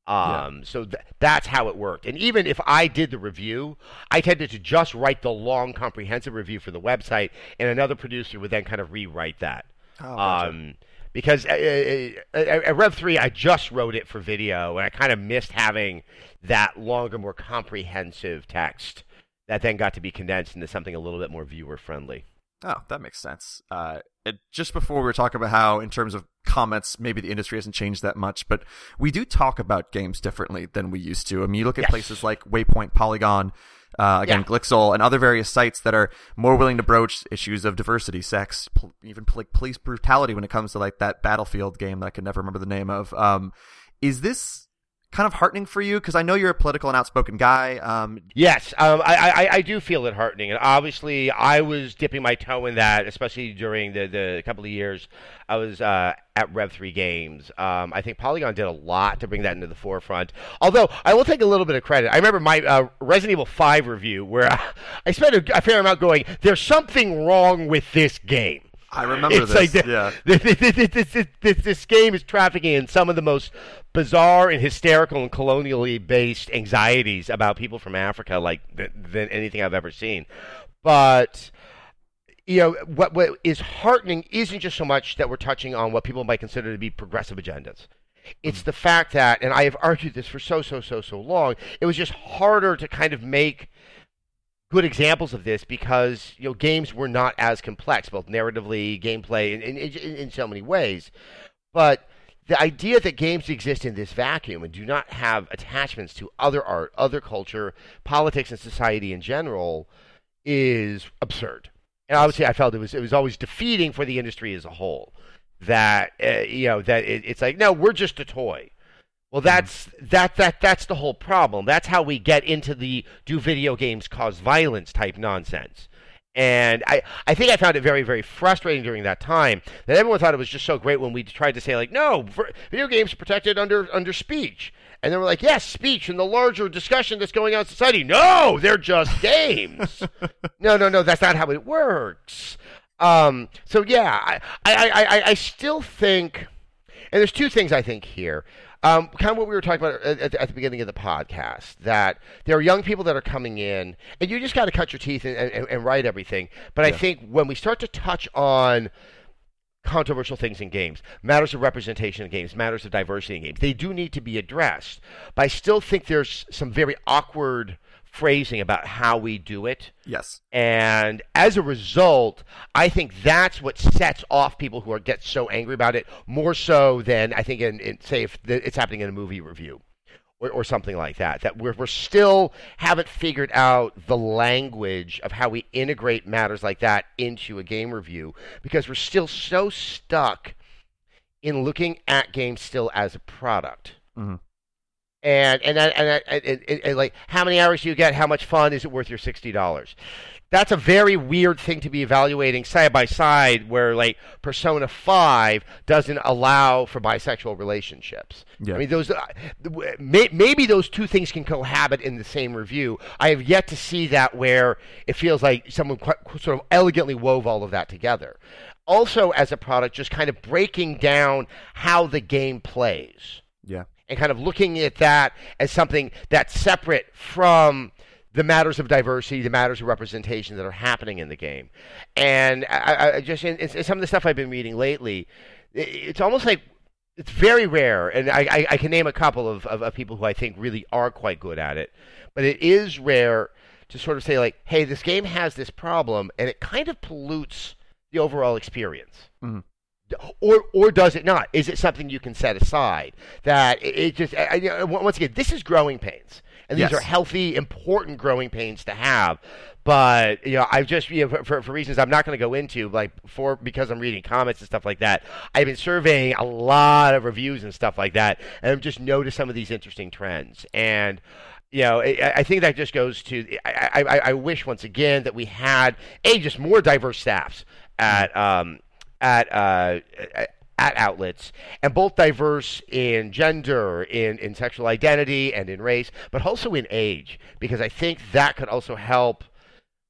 Um, So th- that's how it worked. And even if I did the review, I tended to just write the long, comprehensive review for the website, and another producer would then kind of rewrite that. Oh, um, because uh, at Rev 3, I just wrote it for video, and I kind of missed having that longer, more comprehensive text that then got to be condensed into something a little bit more viewer friendly. Oh, that makes sense. Uh, it, just before we were talking about how, in terms of comments, maybe the industry hasn't changed that much, but we do talk about games differently than we used to. I mean, you look at Yes. places like Waypoint, Polygon, uh, again, Yeah. Glixel, and other various sites that are more willing to broach issues of diversity, sex, pol- even like police brutality when it comes to like that Battlefield game that I can never remember the name of. Um, is this kind of heartening for you? Because I know you're a political and outspoken guy. Um, Yes, um, I, I, I do feel it heartening, and obviously I was dipping my toe in that, especially during the, the couple of years I was uh, at Rev Three Games. Um, I think Polygon did a lot to bring that into the forefront. Although I will take a little bit of credit. I remember my uh, Resident Evil Five review where I, I spent a, a fair amount going. There's something wrong with this game. I remember it's this. like the- yeah. this, this, this, this, this, this game is trafficking in some of the most bizarre and hysterical and colonially based anxieties about people from Africa, like th- than anything I've ever seen. But you know what what is heartening isn't just so much that we're touching on what people might consider to be progressive agendas. It's mm-hmm. the fact that, and I have argued this for so so so so long, it was just harder to kind of make good examples of this because you know games were not as complex, both narratively, gameplay, in, in, in so many ways. But the idea that games exist in this vacuum and do not have attachments to other art, other culture, politics, and society in general is absurd. And obviously, I felt it was it was always defeating for the industry as a whole. That uh, you know that it, it's like no, we're just a toy. Well, that's that that that's the whole problem. That's how we get into the do video games cause violence type nonsense. And I, I think I found it very, very frustrating during that time that everyone thought it was just so great when we tried to say like, no, video games are protected under under speech, and they were like, yes, speech and the larger discussion that's going on in society. No, they're just games. no, no, no, that's not how it works. Um, so yeah, I, I, I, I- I still think, and there's two things I think here. Um, kind of what we were talking about at, at, the beginning of the podcast, that there are young people that are coming in, and you just got to cut your teeth and, and, and write everything. But I think when we start to touch on controversial things in games, matters of representation in games, matters of diversity in games. They do need to be addressed, but I still think there's some very awkward phrasing about how we do it. Yes. And as a result, I think that's what sets off people who are get so angry about it more so than I think in, in say if it's happening in a movie review. Or, or, something like that. That we're, we're still haven't figured out the language of how we integrate matters like that into a game review because we're still so stuck in looking at games still as a product. Mm-hmm and and and, and, and, and, and like how many hours do you get? How much fun is it worth your sixty dollars? That's a very weird thing to be evaluating side by side, where like Persona Five doesn't allow for bisexual relationships. Yeah. I mean, those uh, maybe those two things can cohabit in the same review. I have yet to see that where it feels like someone sort of elegantly wove all of that together. Also, as a product, just kind of breaking down how the game plays. Yeah and kind of looking at that as something that's separate from the matters of diversity, the matters of representation that are happening in the game. And I, I just in, in, some of the stuff I've been reading lately, it's almost like it's very rare, and I, I, I can name a couple of, of, of, people who I think really are quite good at it. But it is rare to sort of say like, hey, this game has this problem, and it kind of pollutes the overall experience. Mm-hmm or or does it not? Is it something you can set aside? That it, it just I, once again, this is growing pains, and these yes. are healthy, important growing pains to have. But you know, I've just you know, for, for reasons I'm not going to go into, like for because I'm reading comments and stuff like that. I've been surveying a lot of reviews and stuff like that, and I've just noticed some of these interesting trends. And you know, I, I, think that just goes to. I, I, I, wish once again that we had a just more diverse staffs at um, at uh, at outlets, and both diverse in gender, in, in sexual identity, and in race, but also in age, because I think that could also help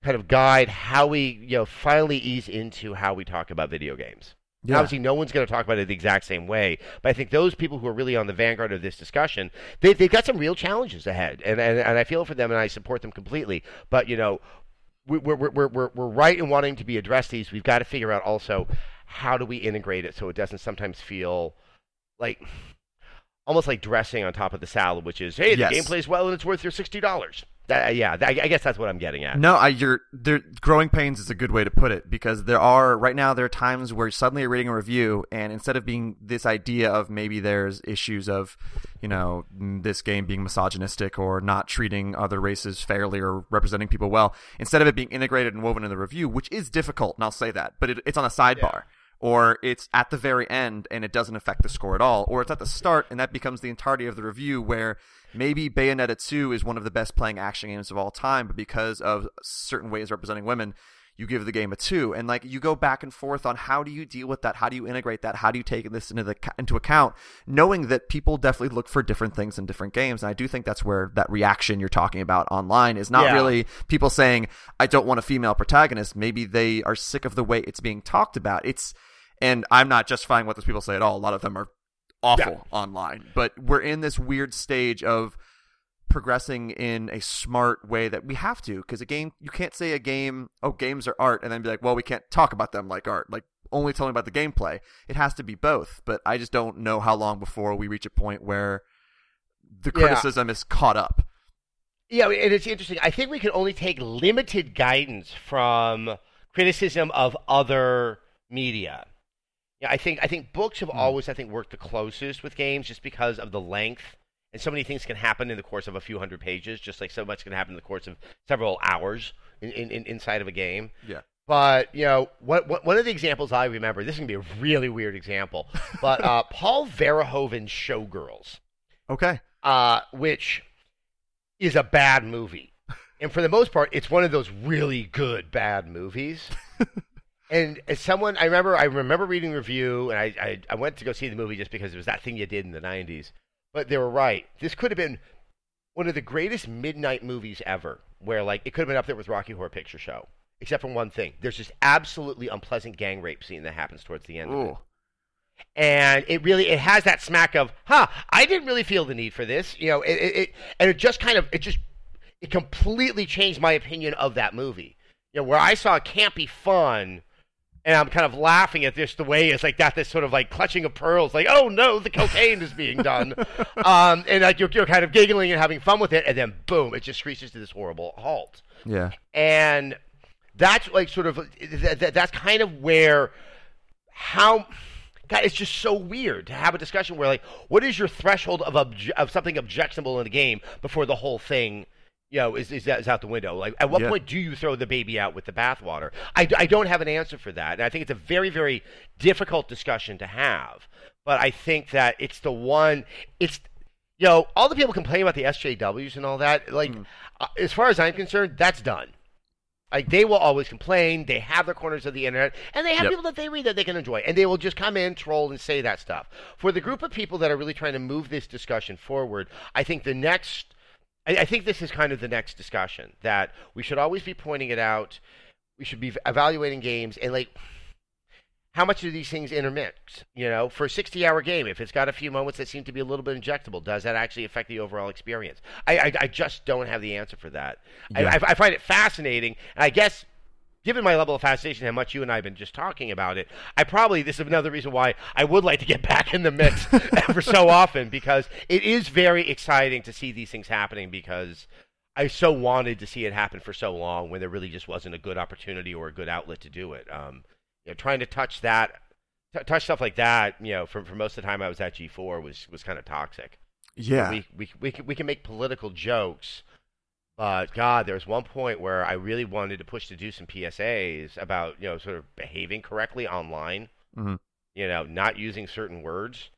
kind of guide how we, you know, finally ease into how we talk about video games. Yeah. Obviously, no one's going to talk about it the exact same way, but I think those people who are really on the vanguard of this discussion, they, they've got some real challenges ahead, and, and, and I feel for them and I support them completely. But, you know, we're, we're, we're, we're, we're right in wanting to be addressed these. We've got to figure out also how do we integrate it so it doesn't sometimes feel like almost like dressing on top of the salad, which is, hey, the yes. game plays well and it's worth your sixty dollars. Yeah, I, I guess that's what I'm getting at. No, I, you're there. Growing pains is a good way to put it because there are right now there are times where suddenly you're reading a review and instead of being this idea of maybe there's issues of, you know, this game being misogynistic or not treating other races fairly or representing people well, instead of it being integrated and woven in the review, which is difficult, and I'll say that, but it, it's on a sidebar. Yeah or it's at the very end and it doesn't affect the score at all, or it's at the start and that becomes the entirety of the review where maybe Bayonetta 2 is one of the best playing action games of all time, but because of certain ways representing women, you give the game a 2 and like you go back and forth on how do you deal with that? How do you integrate that? How do you take this into the into account? Knowing that people definitely look for different things in different games. And i do think that's where that reaction you're talking about online is not yeah. really people saying i don't want a female protagonist. Maybe they are sick of the way it's being talked about. It's and I'm not justifying what those people say at all. A lot of them are awful yeah. online, but we're in this weird stage of progressing in a smart way that we have to because a game you can't say a game oh games are art and then be like well we can't talk about them like art like only telling about the gameplay it has to be both but i just don't know how long before we reach a point where the criticism yeah. is caught up yeah and it's interesting i think we can only take limited guidance from criticism of other media yeah, I think I think books have mm. always I think worked the closest with games just because of the length and so many things can happen in the course of a few hundred pages, just like so much can happen in the course of several hours in, in, in inside of a game. Yeah. But you know, what, what, one of the examples I remember, this is gonna be a really weird example, but uh, Paul Verhoeven's Showgirls. Okay. Uh, which is a bad movie, and for the most part, it's one of those really good bad movies. And as someone, I remember, I remember reading review, and I, I, I went to go see the movie just because it was that thing you did in the '90s. But they were right. This could have been one of the greatest midnight movies ever, where like it could have been up there with Rocky Horror Picture Show, except for one thing. There's this absolutely unpleasant gang rape scene that happens towards the end Ooh. of it. And it really it has that smack of, huh? I didn't really feel the need for this, you know. It, it, it and it just kind of it just it completely changed my opinion of that movie. You know, where I saw campy fun and I'm kind of laughing at this the way it's like got this sort of like clutching of pearls, like oh no, the cocaine is being done, um, and like you're, you're kind of giggling and having fun with it, and then boom, it just screeches to this horrible halt. Yeah. And that's like sort of that, that's kind of where how God, it's just so weird to have a discussion where like what is your threshold of obje- of something objectionable in the game before the whole thing you know is, is, is out the window like at what Yeah. point do you throw the baby out with the bathwater I, I don't have an answer for that and i think it's a very very difficult discussion to have but i think that it's the one it's you know all the people complain about the sjws and all that like uh, as far as i'm concerned that's done like they will always complain. They have their corners of the internet, and they have Yep. people that they read that they can enjoy, and they will just come in, troll, and say that stuff. For the group of people that are really trying to move this discussion forward, I think the next, I, I think this is kind of the next discussion that we should always be pointing it out. We should be evaluating games and like. How much do these things intermix? You know, for a 60 hour game, if it's got a few moments that seem to be a little bit injectable, does that actually affect the overall experience? I, I, I just don't have the answer for that. I, Yeah. I, I find it fascinating, and I guess given my level of fascination, how much you and I have been just talking about it, I probably this is another reason why I would like to get back in the mix ever so often because it is very exciting to see these things happening because I so wanted to see it happen for so long when there really just wasn't a good opportunity or a good outlet to do it. Um, you know, trying to touch that, t- touch stuff like that, you know, for, for most of the time I was at G4 was was kind of toxic Yeah. we we we we can make political jokes, but God, there was one point where I really wanted to push to do some PSAs about you know sort of behaving correctly online, Mhm. you know, not using certain words,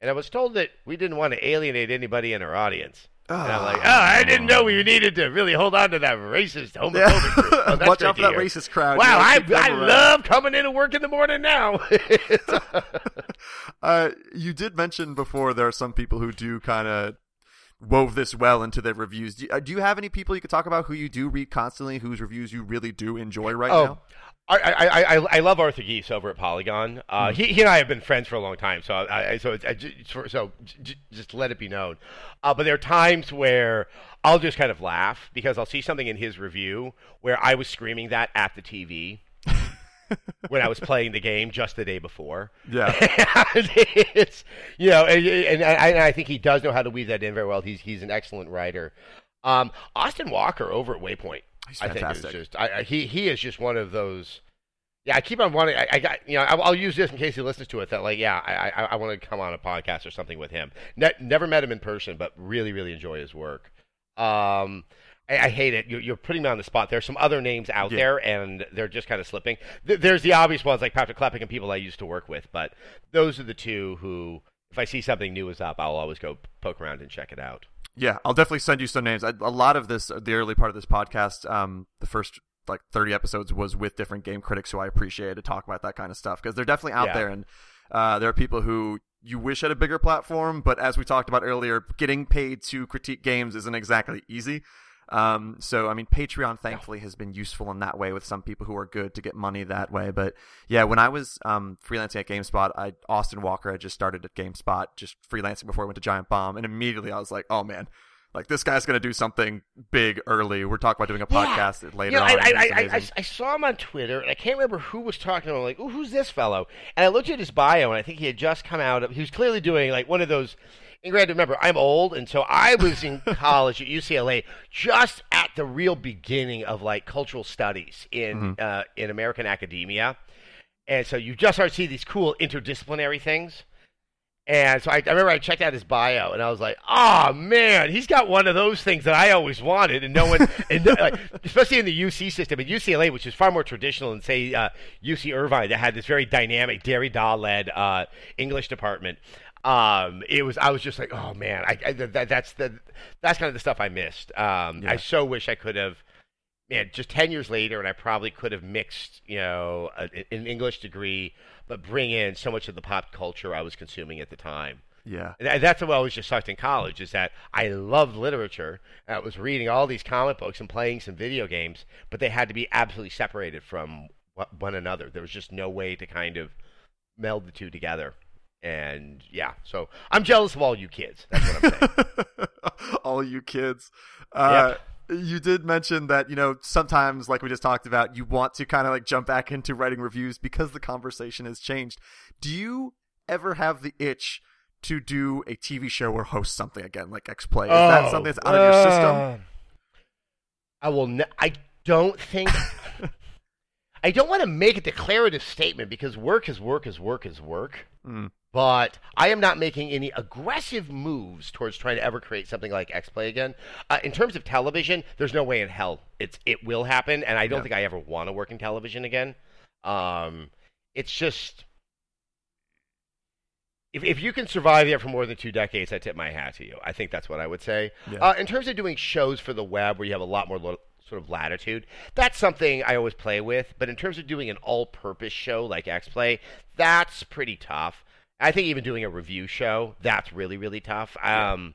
and I was told that we didn't want to alienate anybody in our audience. And I'm like, oh, I didn't know we needed to really hold on to that racist, homophobic. Yeah. Oh, Watch out for that hear. racist crowd. Wow, I I around. love coming into work in the morning now. uh, you did mention before there are some people who do kind of wove this well into their reviews. Do, uh, do you have any people you could talk about who you do read constantly, whose reviews you really do enjoy right oh, now? I, I, I, I love Arthur Gies over at Polygon. Uh, Mm-hmm. he, he and I have been friends for a long time, so I, I so it's, I, so j- just let it be known. Uh, but there are times where I'll just kind of laugh because I'll see something in his review where I was screaming that at the TV when I was playing the game just the day before. Yeah. It's you know, and, and, I, and I think he does know how to weave that in very well. He's he's an excellent writer. Um, Austin Walker over at Waypoint, I think is just I, I, he he is just one of those. Yeah, I keep on wanting. I, I got you know I'll, I'll use this in case he listens to it. That like yeah, I I, I want to come on a podcast or something with him. Ne- never met him in person, but really really enjoy his work. Um, I, I hate it. You're, you're putting me on the spot. There's some other names out Yeah. there, and they're just kind of slipping. Th- there's the obvious ones like Patrick Klepek and people I used to work with, but those are the two who, if I see something new is up, I'll always go poke around and check it out. Yeah, I'll definitely send you some names. I, a lot of this, the early part of this podcast, um, the first like 30 episodes was with different game critics who I appreciated to talk about that kind of stuff because they're definitely out Yeah. there and uh, there are people who you wish had a bigger platform, but as we talked about earlier, getting paid to critique games isn't exactly easy. Um, so I mean, Patreon thankfully has been useful in that way with some people who are good to get money that way. But yeah, when I was um, freelancing at GameSpot, I Austin Walker had just started at GameSpot, just freelancing before I went to Giant Bomb, and immediately I was like, oh man. Like this guy's gonna do something big early. We're talking about doing a podcast later You know, on. I, I, I, I. I saw him on Twitter, and I can't remember who was talking to him. I'm like, Ooh, who's this fellow? And I looked at his bio, and I think he had just come out of. He was clearly doing like one of those. And granted, remember, I'm old, and so I was in college at UCLA just at the real beginning of like cultural studies in uh, in American academia, and so you just start to see these cool interdisciplinary things. And so I, I remember I checked out his bio, and I was like, "Oh man, he's got one of those things that I always wanted." And no one, and no, like, especially in the UC system, at UCLA, which is far more traditional than say uh, UC Irvine, that had this very dynamic Derrida-led uh, English department. Um, it was I was just like, "Oh man, I, I, that, that's the that's kind of the stuff I missed." Um, Yeah. I so wish I could have man, just 10 years later, and I probably could have mixed, you know, a, an English degree, but bring in so much of the pop culture I was consuming at the time. yeah, And that- that's what I was just sucked in college, is that I loved literature, and I was reading all these comic books and playing some video games, but they had to be absolutely separated from one another. There was just no way to kind of meld the two together. And yeah, so I'm jealous of all you kids. That's what I'm saying. all you kids. Uh, you did mention that you know sometimes like we just talked about you want to kind of like jump back into writing reviews because the conversation has changed do you ever have the itch to do a tv show or host something again like x play is that Oh, something that's out of your system I will. Ne- I don't think. I don't want to make a declarative statement because work is work is work is work. Mm. But I am not making any aggressive moves towards trying to ever create something like X Play again. Uh, in terms of television, there's no way in hell it's it will happen, and I don't Yeah. think I ever want to work in television again. Um, it's just if if you can survive there for more than two decades, I tip my hat to you. I think that's what I would say. Yeah. Uh, in terms of doing shows for the web where you have a lot more lo- sort of latitude, that's something I always play with. But in terms of doing an all-purpose show like X Play, that's pretty tough. I think even doing a review show, that's really really tough. Um,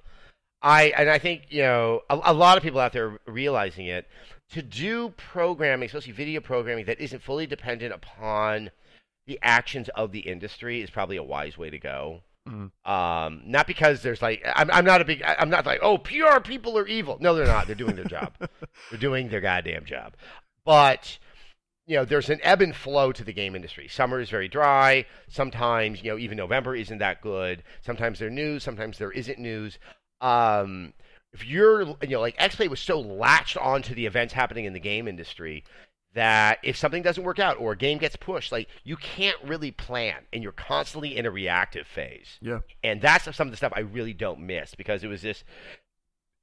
I and I think you know a, a lot of people out there realizing it. To do programming, especially video programming, that isn't fully dependent upon the actions of the industry is probably a wise way to go. Mhm. Um, not because there's like I'm, I'm not a big I'm not like oh PR people are evil. No, they're not. They're doing their job. they're doing their goddamn job. But you know, there's an ebb and flow to the game industry. Summer is very dry. Sometimes you know even November isn't that good. Sometimes there's news. Sometimes there isn't news. Um, if you're you know like XPlay was so latched onto the events happening in the game industry that if something doesn't work out or a game gets pushed, like you can't really plan and you're constantly in a reactive phase. yeah And that's some of the stuff I really don't miss because it was this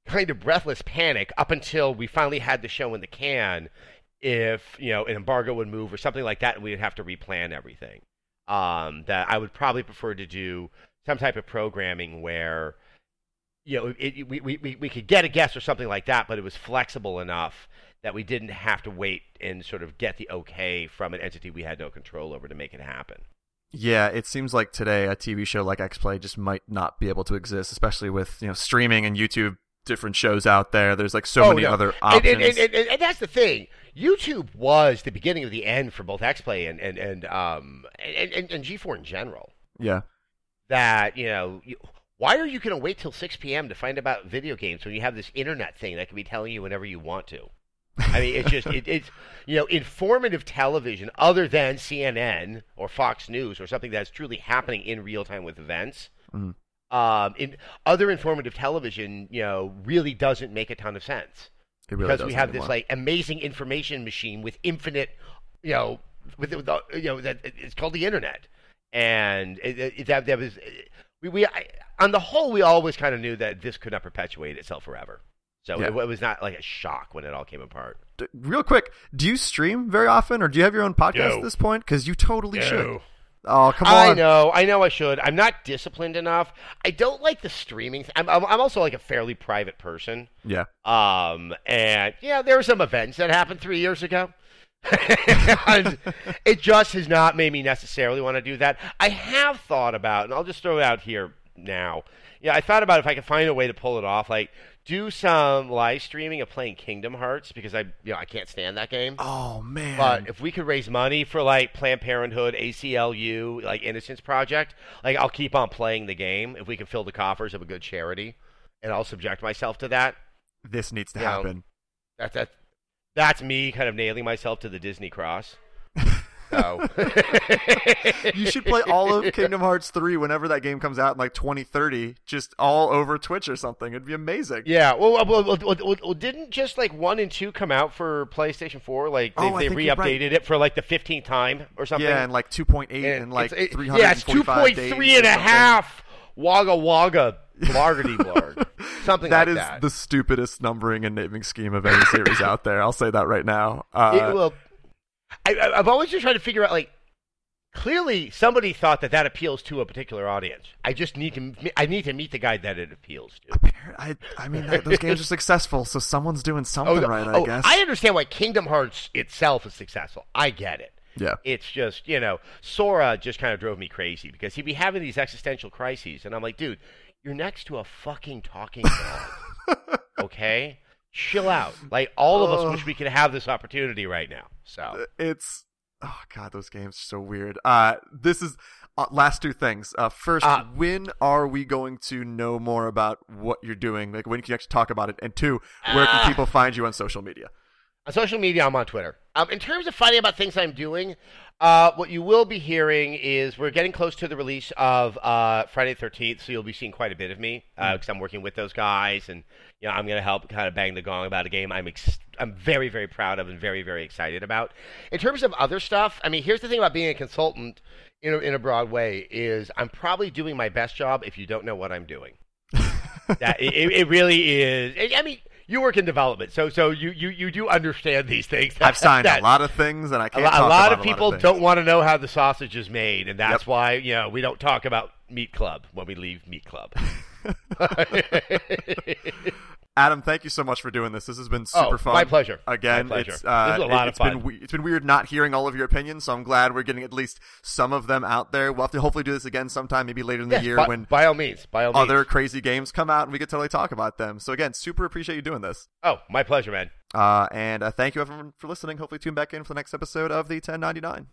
kind of breathless panic up until we finally had the show in the can. If you know an embargo would move or something like that, and we'd have to replan everything. Um, that I would probably prefer to do some type of programming where you know it, we, we we could get a guest or something like that, but it was flexible enough that we didn't have to wait and sort of get the okay from an entity we had no control over to make it happen. Yeah, it seems like today a TV show like X Play just might not be able to exist, especially with you know streaming and YouTube different shows out there. There's like so Oh, many no. other options. And, and, and, and that's the thing. YouTube was the beginning of the end for both XPlay and and and um and, and, and G4 in general. yeah, That you know, you, why are you going to wait till 6 p.m. to find about video games when you have this internet thing that can be telling you whenever you want to? I mean, it's just it, it's you know informative television other than CNN or Fox News or something that's truly happening in real time with events. Mhm. Um, in other informative television, you know, really doesn't make a ton of sense really because we have anymore. this like amazing information machine with infinite, you know, with, with the, you know that it's called the internet, and it, it, that, that was we, we I, on the whole we always kind of knew that this could not perpetuate itself forever. So Yeah. it, it was not like a shock when it all came apart. D- Real quick, do you stream very often, or do you have your own podcast No. at this point? Because you totally No. should. Oh, come on. I know, I know, I should. I'm not disciplined enough. I don't like the streaming. I'm, I'm, I'm also like a fairly private person. Yeah, Um, and yeah, there were some events that happened three years ago. and it just has not made me necessarily want to do that. I have thought about, and I'll just throw it out here now. Yeah, I thought about if I could find a way to pull it off, like do some live streaming of playing Kingdom Hearts because I, you know, I can't stand that game. Oh man. But if we could raise money for like Planned Parenthood, ACLU, like Innocence Project, like I'll keep on playing the game if we can fill the coffers of a good charity, and I'll subject myself to that. this needs to Yeah. happen. That that that's me kind of nailing myself to the Disney cross. So You should play all of Kingdom Hearts 3 whenever that game comes out in like 2030, just all over Twitch or something. It'd be amazing. Yeah, well, well, well, well, didn't just like one and two come out for PlayStation Four? Like they, Oh, they think you're right. re-updated it for like the fifteenth time or something. Yeah, and like 2.8 And and like it's- it- 345 yeah, it's two point days and a half. Wagga wagga, blargity blarg, something That like is that. the stupidest numbering and naming scheme of any series out there. I'll say that right now. Uh, it, well, I, I- I've always just tried to figure out like. Clearly, somebody thought that that appeals to a particular audience. I just need to. I need to meet the guy that it appeals to. I, I mean, those games are successful, so someone's doing oh, something no- right, I oh, guess. I understand why Kingdom Hearts itself is successful. I get it. yeah. It's just, you know, Sora just kind of drove me crazy because he'd be having these existential crises, and I'm like, dude, you're next to a fucking talking dog. okay? Chill out. Like, all of us wish we could have this opportunity right now. So, It's Oh god, those games are so weird. Uh, this is uh, last two things. Uh, first, Uh, when are we going to know more about what you're doing? Like when can you actually talk about it? And two, where can Ah. people find you on social media? On social media, I'm on Twitter. Um, in terms of finding about things I'm doing, uh, what you will be hearing is we're getting close to the release of uh, Friday the 13th, so you'll be seeing quite a bit of me because I'm working with those guys, and you know I'm going to help kind of bang the gong about a game I'm ex- I'm very very proud of and very very excited about. In terms of other stuff, I mean, here's the thing about being a consultant in a, in a broad way is I'm probably doing my best job if you don't know what I'm doing. that it, it really is. I mean, you work in development, so so you you, you do understand these things. I've signed That- a lot of things, and I a, can't. a lot about of people things. don't want to know how the sausage is made, and that's Yep. why you know we don't talk about Meat Club when we leave Meat Club. Adam, thank you so much for doing this. This has been super Oh, fun. my pleasure. Again, My pleasure. it's uh, This is a lot it, of has been fun. we- it's been weird not hearing all of your opinions, so I'm glad we're getting at least some of them out there. We'll have to hopefully do this again sometime, maybe later in the Yes, year by, when by all means, by all other means. crazy games come out, and we could totally talk about them. So again, super appreciate you doing this. Oh, my pleasure, man. Uh, and uh, thank you everyone for listening. Hopefully, tune back in for the next episode of the 1099.